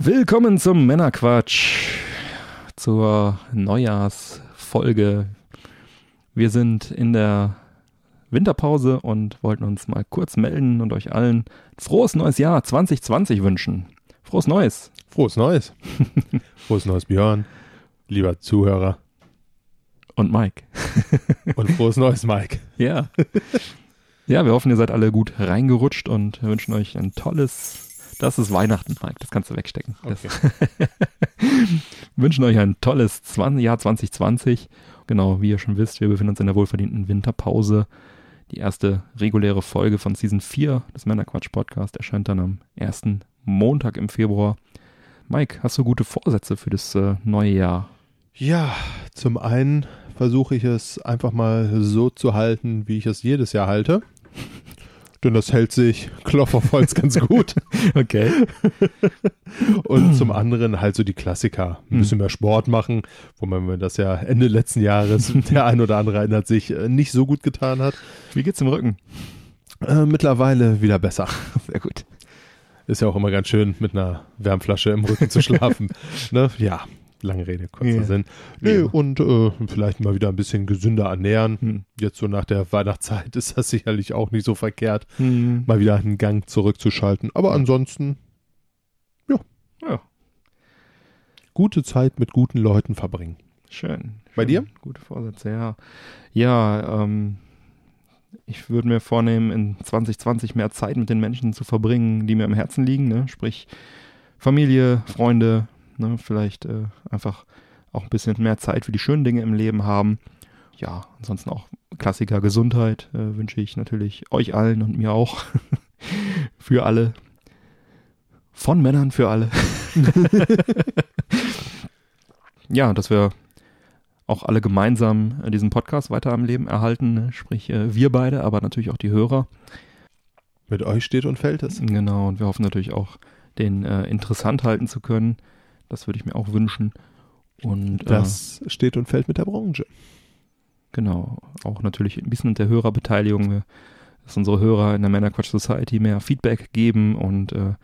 Willkommen zum Männerquatsch, zur Neujahrsfolge. Wir sind in der Winterpause und wollten uns mal kurz melden und euch allen frohes neues Jahr 2020 wünschen. Frohes Neues. Frohes Neues. frohes Neues, Björn. Lieber Zuhörer. Und Mike. und frohes Neues, Mike. Ja. Ja, wir hoffen, ihr seid alle gut reingerutscht und wünschen euch ein tolles das ist Weihnachten, Mike. Das kannst du wegstecken. Okay. wünschen euch ein tolles 20, Jahr 2020. Genau, wie ihr schon wisst, wir befinden uns in der wohlverdienten Winterpause. Die erste reguläre Folge von Season 4 des Männerquatsch Podcast erscheint dann am ersten Montag im Februar. Mike, hast du gute Vorsätze für das äh, neue Jahr? Ja, zum einen versuche ich es einfach mal so zu halten, wie ich es jedes Jahr halte denn das hält sich Klopf auf Holz ganz gut. okay. Und zum anderen halt so die Klassiker. Ein hm. bisschen mehr Sport machen, wo man das ja Ende letzten Jahres, der ein oder andere erinnert sich, äh, nicht so gut getan hat. Wie geht's im Rücken? Äh, mittlerweile wieder besser. Sehr gut. Ist ja auch immer ganz schön, mit einer Wärmflasche im Rücken zu schlafen. ne? Ja, lange Rede, kurzer ja. Sinn. Nee, und äh, vielleicht mal wieder ein bisschen gesünder ernähren. Hm. Jetzt so nach der Weihnachtszeit ist das sicherlich auch nicht so verkehrt, hm. mal wieder einen Gang zurückzuschalten. Aber ansonsten, ja. ja. Gute Zeit mit guten Leuten verbringen. Schön. Bei schön. dir? Gute Vorsätze, ja. Ja, ähm, ich würde mir vornehmen, in 2020 mehr Zeit mit den Menschen zu verbringen, die mir am Herzen liegen, ne? sprich Familie, Freunde, Ne? Vielleicht äh, einfach auch ein bisschen mehr Zeit für die schönen Dinge im Leben haben. Ja, ansonsten auch Klassiker Gesundheit äh, wünsche ich natürlich euch allen und mir auch. für alle. Von Männern für alle. ja, dass wir auch alle gemeinsam äh, diesen Podcast weiter am Leben erhalten. Ne? Sprich, äh, wir beide, aber natürlich auch die Hörer. Mit euch steht und fällt es. Genau, und wir hoffen natürlich auch, den äh, interessant halten zu können. Das würde ich mir auch wünschen. Und, äh, das äh, steht und fällt mit der Branche. Genau. Auch natürlich ein bisschen mit der Hörerbeteiligung. Dass unsere Hörer in der Männerquatsch Society mehr Feedback geben und äh,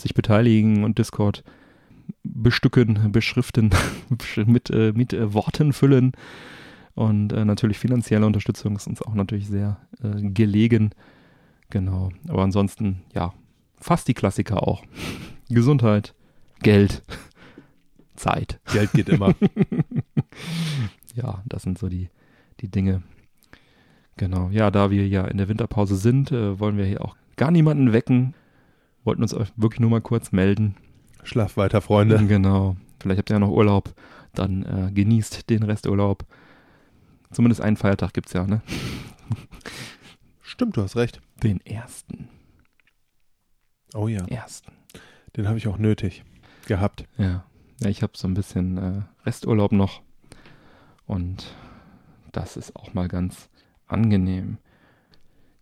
sich beteiligen und Discord bestücken, beschriften, mit, äh, mit äh, Worten füllen. Und äh, natürlich finanzielle Unterstützung ist uns auch natürlich sehr gelegen. Genau. Aber ansonsten, ja, fast die Klassiker auch. Gesundheit, Geld. Zeit. Geld geht immer. ja, das sind so die, die Dinge. Genau. Ja, da wir ja in der Winterpause sind, äh, wollen wir hier auch gar niemanden wecken. Wollten uns wirklich nur mal kurz melden. Schlaf weiter, Freunde. Genau. Vielleicht habt ihr ja noch Urlaub. Dann äh, genießt den Resturlaub. Zumindest einen Feiertag gibt es ja, ne? Stimmt, du hast recht. Den ersten. Oh ja. Ersten. Den habe ich auch nötig gehabt. Ja. Ja, ich habe so ein bisschen äh, Resturlaub noch und das ist auch mal ganz angenehm.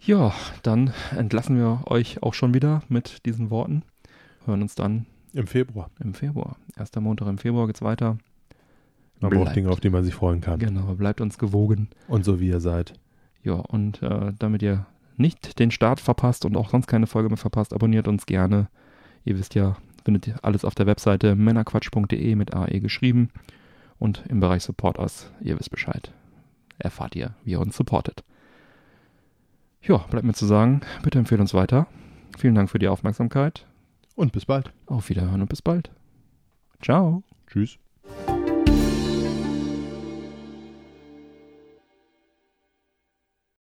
Ja, dann entlassen wir euch auch schon wieder mit diesen Worten. Hören uns dann im Februar. Im Februar. Erster Montag im Februar geht's weiter. Man bleibt. braucht Dinge, auf die man sich freuen kann. Genau, bleibt uns gewogen. Und so wie ihr seid. Ja, und äh, damit ihr nicht den Start verpasst und auch sonst keine Folge mehr verpasst, abonniert uns gerne. Ihr wisst ja, findet ihr alles auf der Webseite männerquatsch.de mit AE geschrieben und im Bereich Support Us, ihr wisst Bescheid. Erfahrt ihr, wie ihr uns supportet. Ja, bleibt mir zu sagen, bitte empfehlt uns weiter. Vielen Dank für die Aufmerksamkeit. Und bis bald. Auf Wiederhören und bis bald. Ciao. Tschüss.